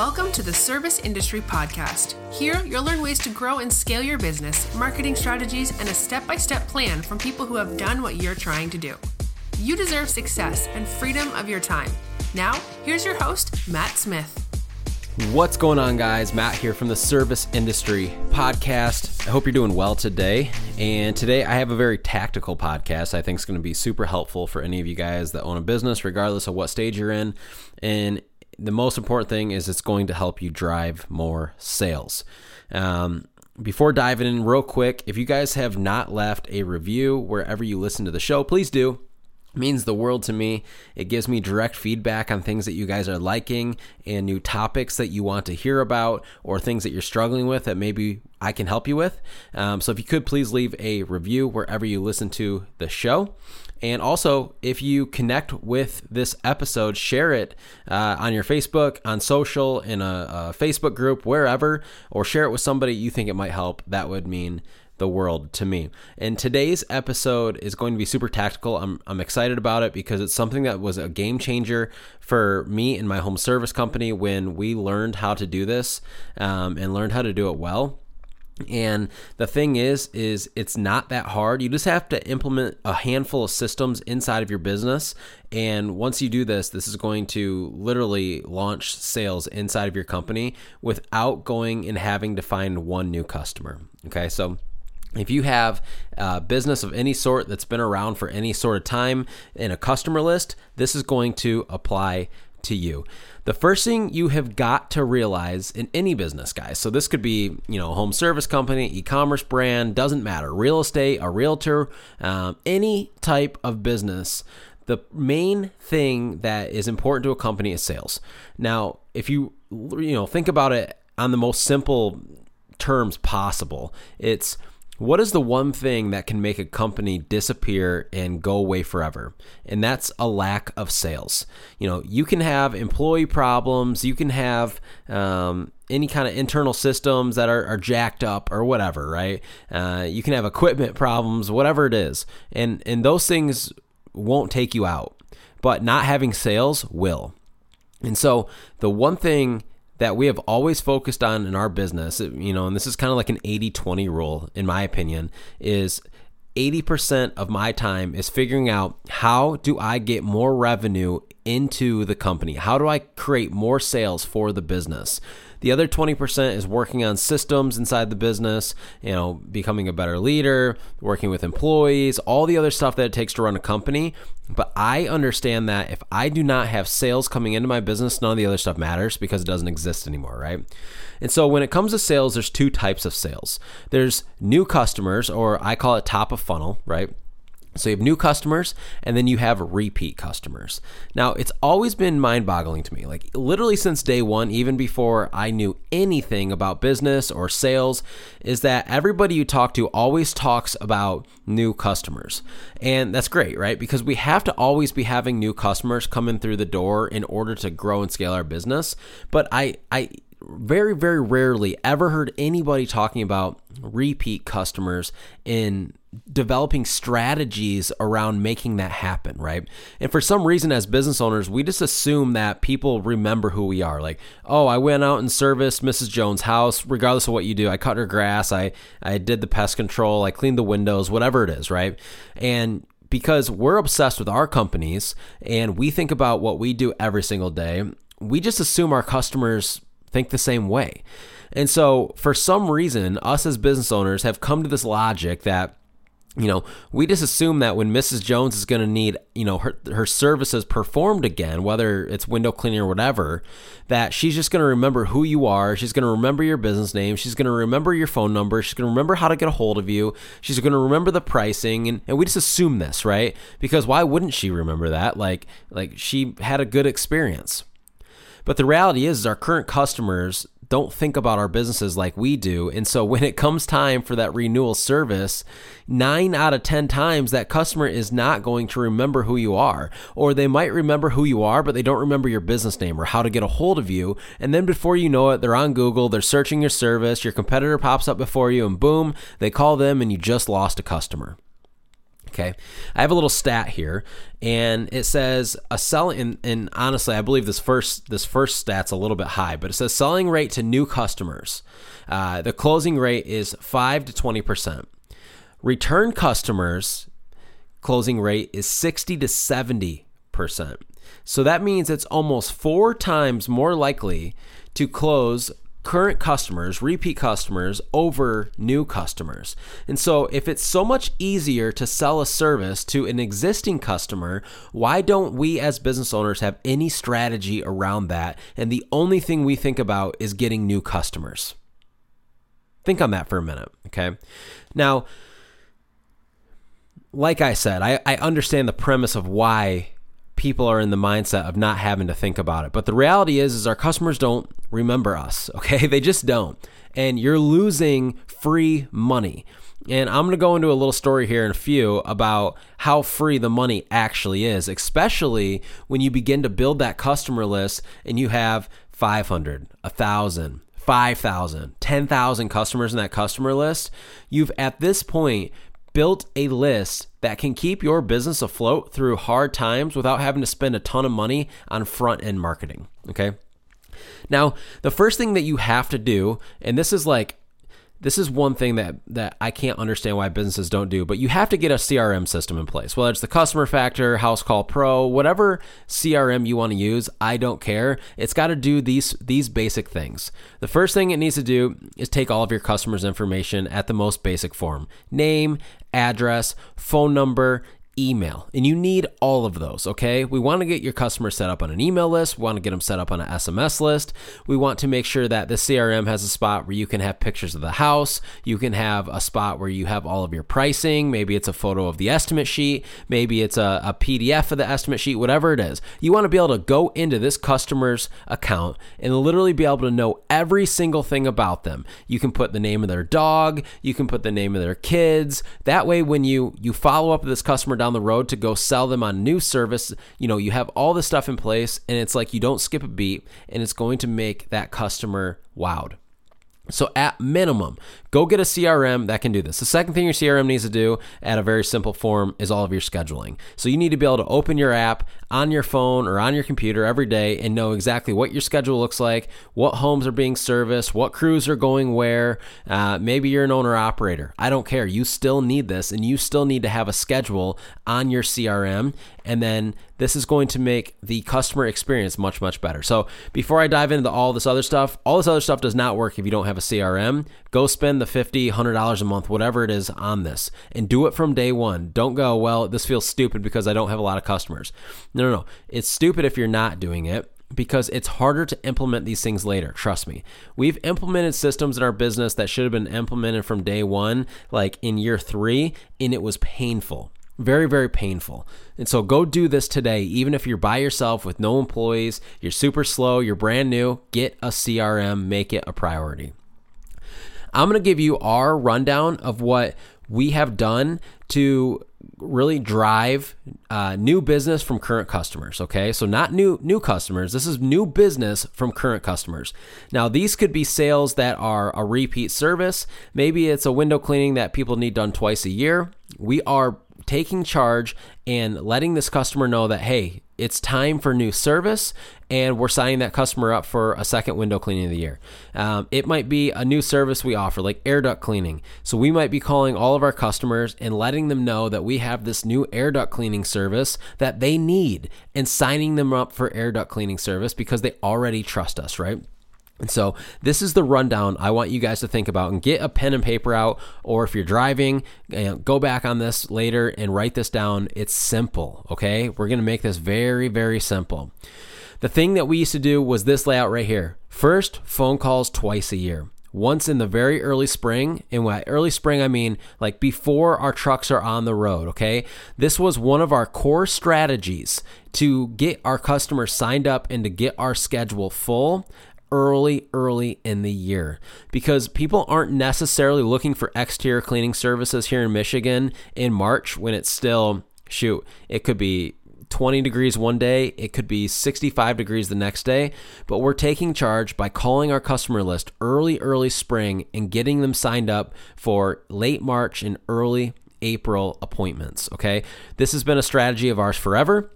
Welcome to the Service Industry Podcast. Here, you'll learn ways to grow and scale your business, marketing strategies, and a step by step plan from people who have done what you're trying to do. You deserve success and freedom of your time. Now, here's your host, Matt Smith. What's going on, guys? Matt here from the Service Industry Podcast. I hope you're doing well today. And today I have a very tactical podcast I think is going to be super helpful for any of you guys that own a business, regardless of what stage you're in. And the most important thing is it's going to help you drive more sales. Um, before diving in, real quick, if you guys have not left a review wherever you listen to the show, please do means the world to me. It gives me direct feedback on things that you guys are liking and new topics that you want to hear about or things that you're struggling with that maybe I can help you with. Um, so if you could please leave a review wherever you listen to the show. And also, if you connect with this episode, share it uh, on your Facebook, on social, in a, a Facebook group, wherever, or share it with somebody you think it might help. That would mean the world to me. And today's episode is going to be super tactical. I'm, I'm excited about it because it's something that was a game changer for me and my home service company when we learned how to do this um, and learned how to do it well. And the thing is, is it's not that hard. You just have to implement a handful of systems inside of your business. And once you do this, this is going to literally launch sales inside of your company without going and having to find one new customer. Okay, so if you have a business of any sort that's been around for any sort of time in a customer list, this is going to apply to you. The first thing you have got to realize in any business, guys, so this could be, you know, home service company, e commerce brand, doesn't matter, real estate, a realtor, um, any type of business, the main thing that is important to a company is sales. Now, if you, you know, think about it on the most simple terms possible, it's what is the one thing that can make a company disappear and go away forever? And that's a lack of sales. You know, you can have employee problems, you can have um, any kind of internal systems that are, are jacked up or whatever, right? Uh, you can have equipment problems, whatever it is, and and those things won't take you out, but not having sales will. And so the one thing that we have always focused on in our business, you know, and this is kind of like an 80 20 rule, in my opinion, is 80% of my time is figuring out how do I get more revenue into the company? How do I create more sales for the business? The other 20% is working on systems inside the business, you know, becoming a better leader, working with employees, all the other stuff that it takes to run a company. But I understand that if I do not have sales coming into my business, none of the other stuff matters because it doesn't exist anymore, right? And so when it comes to sales, there's two types of sales. There's new customers, or I call it top of funnel, right? So you have new customers and then you have repeat customers. Now, it's always been mind boggling to me. Like, literally since day one, even before I knew anything about business or sales, is that everybody you talk to always talks about new customers. And that's great, right? Because we have to always be having new customers coming through the door in order to grow and scale our business. But I, I, very, very rarely ever heard anybody talking about repeat customers in developing strategies around making that happen, right? And for some reason, as business owners, we just assume that people remember who we are. Like, oh, I went out and serviced Mrs. Jones' house, regardless of what you do. I cut her grass, I, I did the pest control, I cleaned the windows, whatever it is, right? And because we're obsessed with our companies and we think about what we do every single day, we just assume our customers think the same way. And so, for some reason, us as business owners have come to this logic that you know, we just assume that when Mrs. Jones is going to need, you know, her her services performed again, whether it's window cleaning or whatever, that she's just going to remember who you are. She's going to remember your business name. She's going to remember your phone number. She's going to remember how to get a hold of you. She's going to remember the pricing, and, and we just assume this, right? Because why wouldn't she remember that? Like like she had a good experience. But the reality is, is our current customers don't think about our businesses like we do. And so when it comes time for that renewal service, nine out of 10 times that customer is not going to remember who you are. Or they might remember who you are, but they don't remember your business name or how to get a hold of you. And then before you know it, they're on Google, they're searching your service, your competitor pops up before you, and boom, they call them and you just lost a customer. Okay. I have a little stat here and it says a selling and, and, honestly I believe this first this first stat's a little bit high, but it says selling rate to new customers. Uh, the closing rate is five to twenty percent. Return customers closing rate is sixty to seventy percent. So that means it's almost four times more likely to close current customers, repeat customers over new customers. And so, if it's so much easier to sell a service to an existing customer, why don't we as business owners have any strategy around that? And the only thing we think about is getting new customers. Think on that for a minute, okay? Now, like I said, I, I understand the premise of why people are in the mindset of not having to think about it. But the reality is is our customers don't remember us, okay? They just don't. And you're losing free money. And I'm going to go into a little story here in a few about how free the money actually is, especially when you begin to build that customer list and you have 500, 1,000, 5,000, 10,000 customers in that customer list. You've at this point built a list that can keep your business afloat through hard times without having to spend a ton of money on front end marketing. Okay. Now, the first thing that you have to do, and this is like this is one thing that that I can't understand why businesses don't do, but you have to get a CRM system in place. Whether it's the customer factor, Housecall Pro, whatever CRM you want to use, I don't care. It's got to do these these basic things. The first thing it needs to do is take all of your customers' information at the most basic form. Name, address, phone number, email. And you need all of those, okay? We want to get your customers set up on an email list. We want to get them set up on an SMS list. We want to make sure that the CRM has a spot where you can have pictures of the house. You can have a spot where you have all of your pricing. Maybe it's a photo of the estimate sheet. Maybe it's a, a PDF of the estimate sheet, whatever it is. You want to be able to go into this customer's account and literally be able to know every single thing about them. You can put the name of their dog. You can put the name of their kids. That way, when you, you follow up with this customer down the road to go sell them on new service, you know, you have all the stuff in place and it's like you don't skip a beat and it's going to make that customer wowed. So, at minimum, go get a CRM that can do this. The second thing your CRM needs to do at a very simple form is all of your scheduling. So, you need to be able to open your app on your phone or on your computer every day and know exactly what your schedule looks like, what homes are being serviced, what crews are going where. Uh, maybe you're an owner operator. I don't care. You still need this and you still need to have a schedule on your CRM. And then this is going to make the customer experience much, much better. So before I dive into all this other stuff, all this other stuff does not work if you don't have a CRM. Go spend the $50, $100 a month, whatever it is on this and do it from day one. Don't go, well, this feels stupid because I don't have a lot of customers. No, no, no. It's stupid if you're not doing it because it's harder to implement these things later. Trust me. We've implemented systems in our business that should have been implemented from day one, like in year three, and it was painful. Very, very painful. And so go do this today, even if you're by yourself with no employees, you're super slow, you're brand new, get a CRM, make it a priority. I'm going to give you our rundown of what we have done to really drive uh, new business from current customers okay? So not new new customers. This is new business from current customers. Now these could be sales that are a repeat service. Maybe it's a window cleaning that people need done twice a year. We are taking charge and letting this customer know that, hey, it's time for new service and we're signing that customer up for a second window cleaning of the year. Um, it might be a new service we offer, like air duct cleaning. So we might be calling all of our customers and letting them know that we have this new air duct cleaning service that they need and signing them up for air duct cleaning service because they already trust us, right? And so this is the rundown I want you guys to think about and get a pen and paper out, or if you're driving, go back on this later and write this down. It's simple, okay? We're gonna make this very, very simple. The thing that we used to do was this layout right here. First, phone calls twice a year. Once in the very early spring, and by early spring I mean like before our trucks are on the road, okay? This was one of our core strategies to get our customers signed up and to get our schedule full early, early in the year because people aren't necessarily looking for exterior cleaning services here in Michigan in March when it's still, shoot, it could be 20 degrees one day, it could be 65 degrees the next day, but we're taking charge by calling our customer list early, early spring and getting them signed up for late March and early April appointments. Okay. This has been a strategy of ours forever.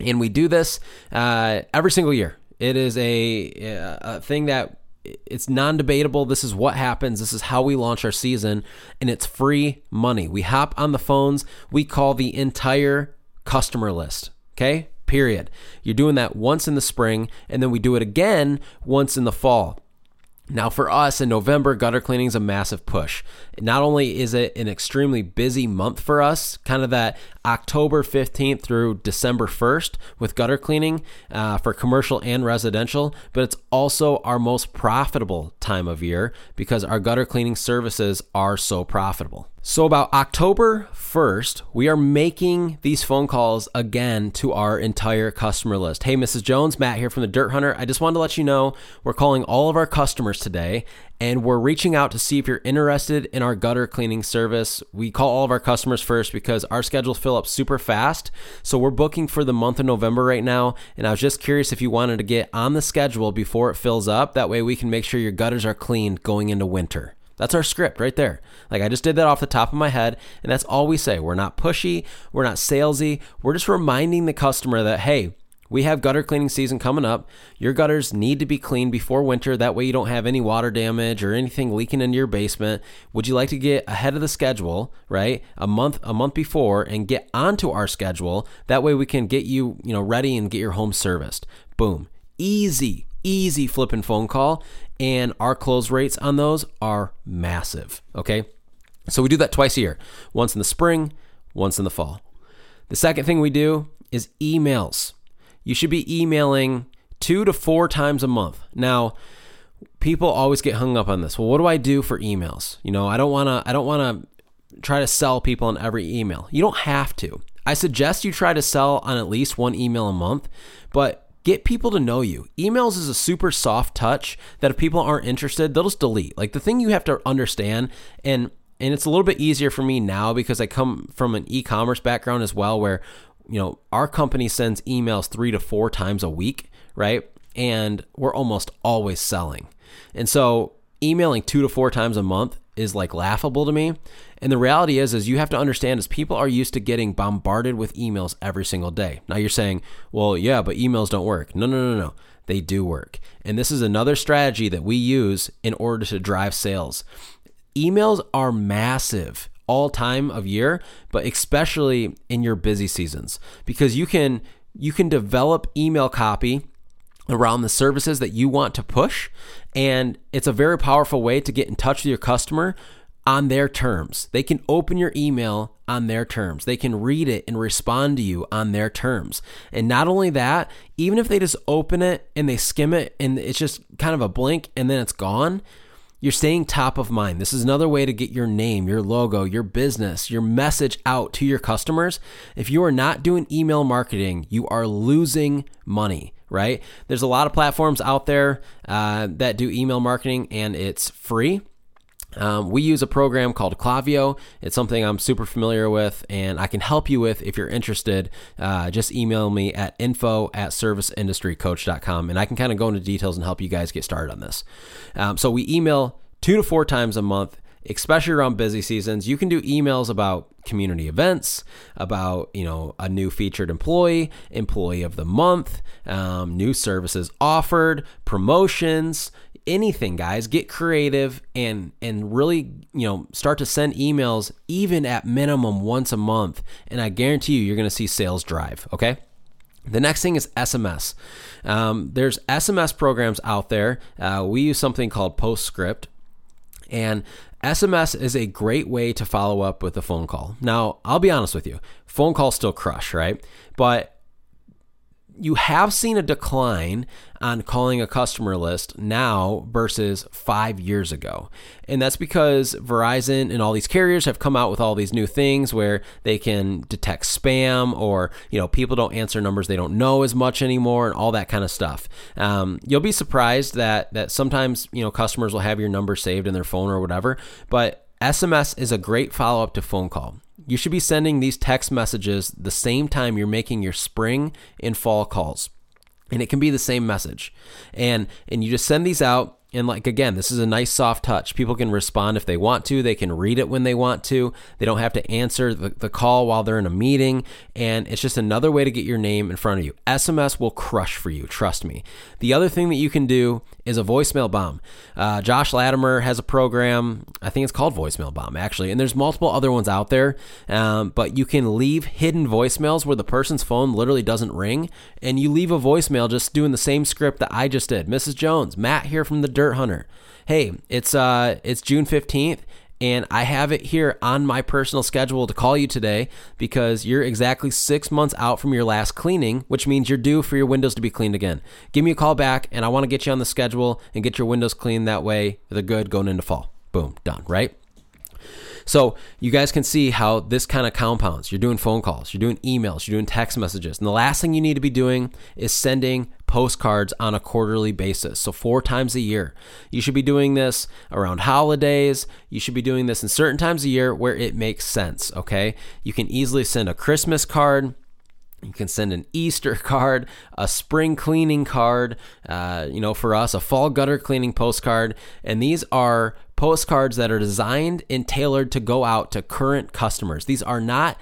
And we do this uh, every single year. It is a, a thing that it's non-debatable. This is what happens. This is how we launch our season and it's free money. We hop on the phones. We call the entire customer list okay? Period. You're doing that once in the spring and then we do it again once in the fall now, for us in November, gutter cleaning is a massive push. Not only is it an extremely busy month for us, kind of that October 15th through December 1st with gutter cleaning uh, for commercial and residential, but it's also our most profitable time of year because our gutter cleaning services are so profitable. So, about October 1st, we are making these phone calls again to our entire customer list. Hey, Mrs. Jones, Matt here from the Dirt Hunter. I just wanted to let you know we're calling all of our customers today and we're reaching out to see if you're interested in our gutter cleaning service. We call all of our customers first because our schedules fill up super fast. So, we're booking for the month of November right now. And I was just curious if you wanted to get on the schedule before it fills up. That way, we can make sure your gutters are cleaned going into winter. That's our script right there. Like I just did that off the top of my head, and that's all we say. We're not pushy, we're not salesy. We're just reminding the customer that hey, we have gutter cleaning season coming up. Your gutters need to be cleaned before winter. That way you don't have any water damage or anything leaking into your basement. Would you like to get ahead of the schedule, right? A month a month before and get onto our schedule. That way we can get you, you know, ready and get your home serviced. Boom. Easy, easy flipping phone call and our close rates on those are massive. Okay. So we do that twice a year once in the spring, once in the fall. The second thing we do is emails. You should be emailing two to four times a month. Now, people always get hung up on this. Well, what do I do for emails? You know, I don't want to I don't want to try to sell people on every email. You don't have to. I suggest you try to sell on at least one email a month, but Get people to know you. Emails is a super soft touch that if people aren't interested, they'll just delete. Like the thing you have to understand and and it's a little bit easier for me now because I come from an e-commerce background as well where you know, our company sends emails 3 to 4 times a week, right? And we're almost always selling. And so emailing 2 to 4 times a month is like laughable to me. And the reality is is you have to understand is people are used to getting bombarded with emails every single day. Now you're saying, "Well, yeah, but emails don't work." No, no, no, no. They do work. And this is another strategy that we use in order to drive sales. Emails are massive all time of year, but especially in your busy seasons because you can you can develop email copy around the services that you want to push. And it's a very powerful way to get in touch with your customer on their terms. They can open your email on their terms. They can read it and respond to you on their terms. And not only that, even if they just open it and they skim it and it's just kind of a blink and then it's gone, you're staying top of mind. This is another way to get your name, your logo, your business, your message out to your customers. If you are not doing email marketing, you are losing money right? There's a lot of platforms out there uh, that do email marketing and it's free. Um, we use a program called Klaviyo. It's something I'm super familiar with and I can help you with if you're interested. Uh, just email me at info at serviceindustrycoach.com and I can kind of go into details and help you guys get started on this. Um, so we email two to four times a month especially around busy seasons, you can do emails about community events, about you know a new featured employee, employee of the month, um, new services offered, promotions, anything, guys. Get creative and and really you know start to send emails even at minimum once a month, and I guarantee you you're going to see sales drive. Okay. The next thing is SMS. Um, there's SMS programs out there. Uh, we use something called Postscript. And SMS is a great way to follow up with a phone call. Now, I'll be honest with you, phone calls still crush, right? But you have seen a decline on calling a customer list now versus five years ago. And that's because Verizon and all these carriers have come out with all these new things where they can detect spam or, you know, people don't answer numbers they don't know as much anymore and all that kind of stuff. Um, you'll be surprised that, that sometimes, you know, customers will have your number saved in their phone or whatever, but SMS is a great follow up to phone call. You should be sending these text messages the same time you're making your spring and fall calls. And it can be the same message. And and you just send these out And like again, this is a nice soft touch. People can respond if they want to. They can read it when they want to. They don't have to answer the, the call while they're in a meeting. And it's just another way to get your name in front of you. SMS will crush for you. Trust me. The other thing that you can do is a voicemail bomb. Uh, Josh Latimer has a program. I think it's called Voicemail Bomb actually. And there's multiple other ones out there. Um, but you can leave hidden voicemails where the person's phone literally doesn't ring, and you leave a voicemail just doing the same script that I just did. Mrs. Jones, Matt here from the Dirt Hunter. Hey, it's uh it's June 15th and I have it here on my personal schedule to call you today because you're exactly six months out from your last cleaning, which means you're due for your windows to be cleaned again. Give me a call back, and I want to get you on the schedule and get your windows cleaned. That way, they're good going into fall. Boom, done, right? So you guys can see how this kind of compounds. You're doing phone calls, you're doing emails, you're doing text messages. And the last thing you need to be doing is sending postcards on a quarterly basis. So, four times a year. You should be doing this around holidays. You should be doing this in certain times a year where it makes sense. Okay. You can easily send a Christmas card. You can send an Easter card, a spring cleaning card, uh, you know, for us, a fall gutter cleaning postcard. And these are postcards that are designed and tailored to go out to current customers. These are not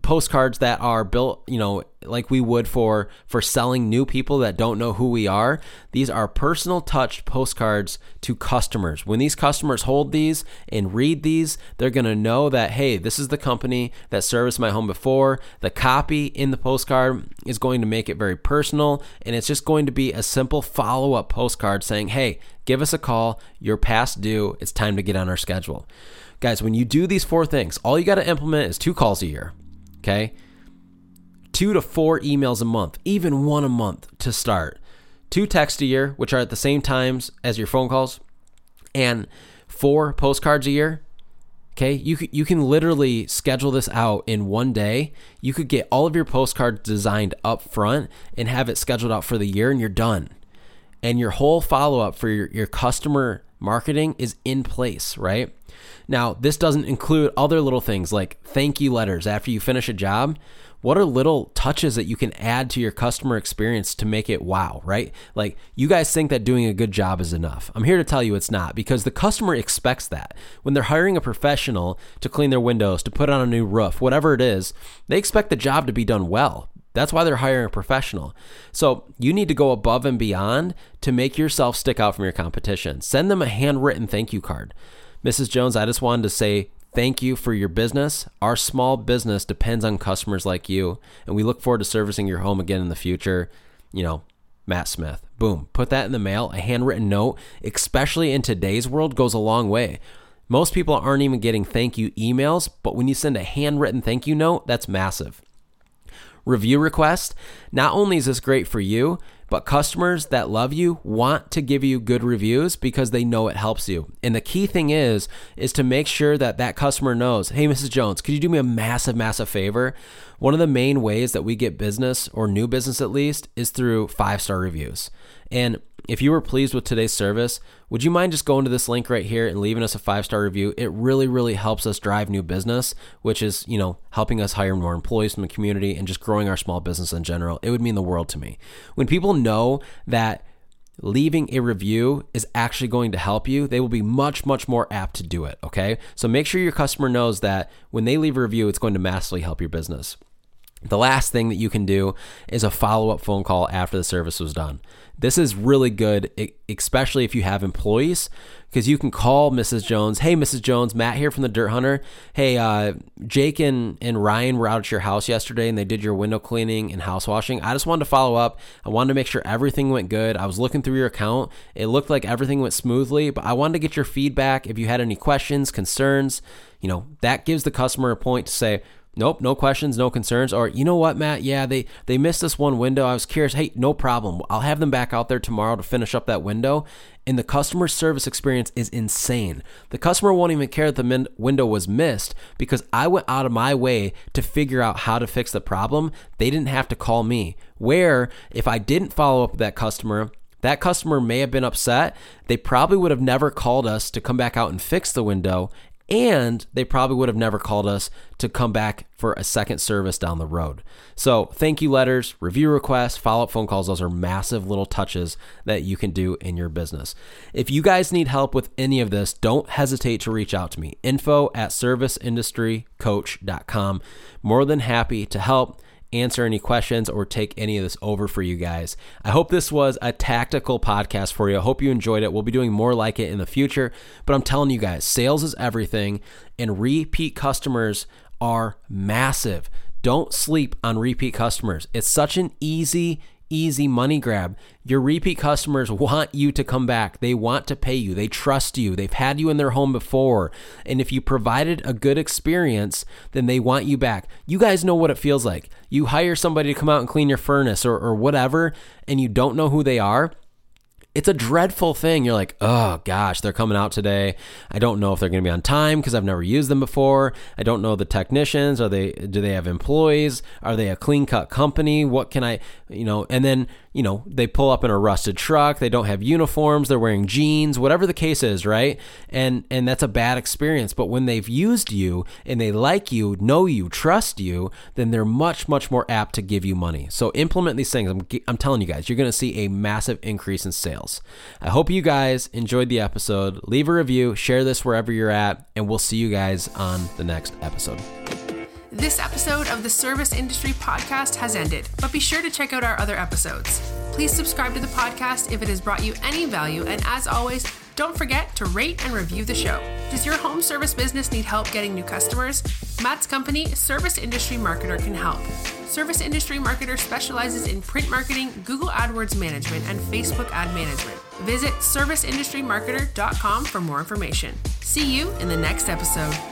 postcards that are built, you know, like we would for for selling new people that don't know who we are. These are personal touch postcards to customers. When these customers hold these and read these, they're going to know that hey, this is the company that serviced my home before. The copy in the postcard is going to make it very personal and it's just going to be a simple follow-up postcard saying, "Hey, give us a call. You're past due. It's time to get on our schedule." Guys, when you do these four things, all you got to implement is two calls a year. Okay? Two to four emails a month, even one a month to start. Two texts a year, which are at the same times as your phone calls, and four postcards a year. Okay, you you can literally schedule this out in one day. You could get all of your postcards designed up front and have it scheduled out for the year, and you're done. And your whole follow up for your, your customer marketing is in place, right? Now, this doesn't include other little things like thank you letters after you finish a job. What are little touches that you can add to your customer experience to make it wow, right? Like you guys think that doing a good job is enough. I'm here to tell you it's not because the customer expects that. When they're hiring a professional to clean their windows, to put on a new roof, whatever it is, they expect the job to be done well. That's why they're hiring a professional. So you need to go above and beyond to make yourself stick out from your competition. Send them a handwritten thank you card. Mrs. Jones, I just wanted to say thank you for your business. Our small business depends on customers like you, and we look forward to servicing your home again in the future. You know, Matt Smith. Boom. Put that in the mail. A handwritten note, especially in today's world, goes a long way. Most people aren't even getting thank you emails, but when you send a handwritten thank you note, that's massive. Review request. Not only is this great for you, but customers that love you want to give you good reviews because they know it helps you. And the key thing is is to make sure that that customer knows, "Hey Mrs. Jones, could you do me a massive massive favor?" One of the main ways that we get business or new business at least is through 5-star reviews. And if you were pleased with today's service, would you mind just going to this link right here and leaving us a five star review? It really, really helps us drive new business, which is, you know, helping us hire more employees from the community and just growing our small business in general. It would mean the world to me. When people know that leaving a review is actually going to help you, they will be much, much more apt to do it. Okay. So make sure your customer knows that when they leave a review, it's going to massively help your business. The last thing that you can do is a follow up phone call after the service was done. This is really good, especially if you have employees, because you can call Mrs. Jones. Hey, Mrs. Jones, Matt here from the Dirt Hunter. Hey, uh, Jake and, and Ryan were out at your house yesterday and they did your window cleaning and house washing. I just wanted to follow up. I wanted to make sure everything went good. I was looking through your account. It looked like everything went smoothly, but I wanted to get your feedback. If you had any questions, concerns, you know, that gives the customer a point to say, Nope, no questions, no concerns. Or you know what, Matt? Yeah, they they missed this one window. I was curious. Hey, no problem. I'll have them back out there tomorrow to finish up that window. And the customer service experience is insane. The customer won't even care that the min- window was missed because I went out of my way to figure out how to fix the problem. They didn't have to call me. Where if I didn't follow up with that customer, that customer may have been upset. They probably would have never called us to come back out and fix the window and they probably would have never called us to come back for a second service down the road. So, thank you letters, review requests, follow up phone calls, those are massive little touches that you can do in your business. If you guys need help with any of this, don't hesitate to reach out to me. Info at serviceindustrycoach.com. More than happy to help answer any questions or take any of this over for you guys. I hope this was a tactical podcast for you. I hope you enjoyed it. We'll be doing more like it in the future, but I'm telling you guys, sales is everything and repeat customers are massive. Don't sleep on repeat customers. It's such an easy easy money grab. Your repeat customers want you to come back. They want to pay you. They trust you. They've had you in their home before. And if you provided a good experience, then they want you back. You guys know what it feels like. You hire somebody to come out and clean your furnace or, or whatever, and you don't know who they are it's a dreadful thing. You're like, oh gosh, they're coming out today. I don't know if they're going to be on time because I've never used them before. I don't know the technicians. Are they? Do they have employees? Are they a clean cut company? What can I? You know, and then you know, they pull up in a rusted truck, they don't have uniforms, they're wearing jeans, whatever the case is, right? And and that's a bad experience, but when they've used you and they like you, know you, trust you, then they're much much more apt to give you money. So implement these things. I'm I'm telling you guys, you're going to see a massive increase in sales. I hope you guys enjoyed the episode. Leave a review, share this wherever you're at, and we'll see you guys on the next episode. This episode of the Service Industry Podcast has ended, but be sure to check out our other episodes. Please subscribe to the podcast if it has brought you any value, and as always, don't forget to rate and review the show. Does your home service business need help getting new customers? Matt's company, Service Industry Marketer, can help. Service Industry Marketer specializes in print marketing, Google AdWords management, and Facebook ad management. Visit serviceindustrymarketer.com for more information. See you in the next episode.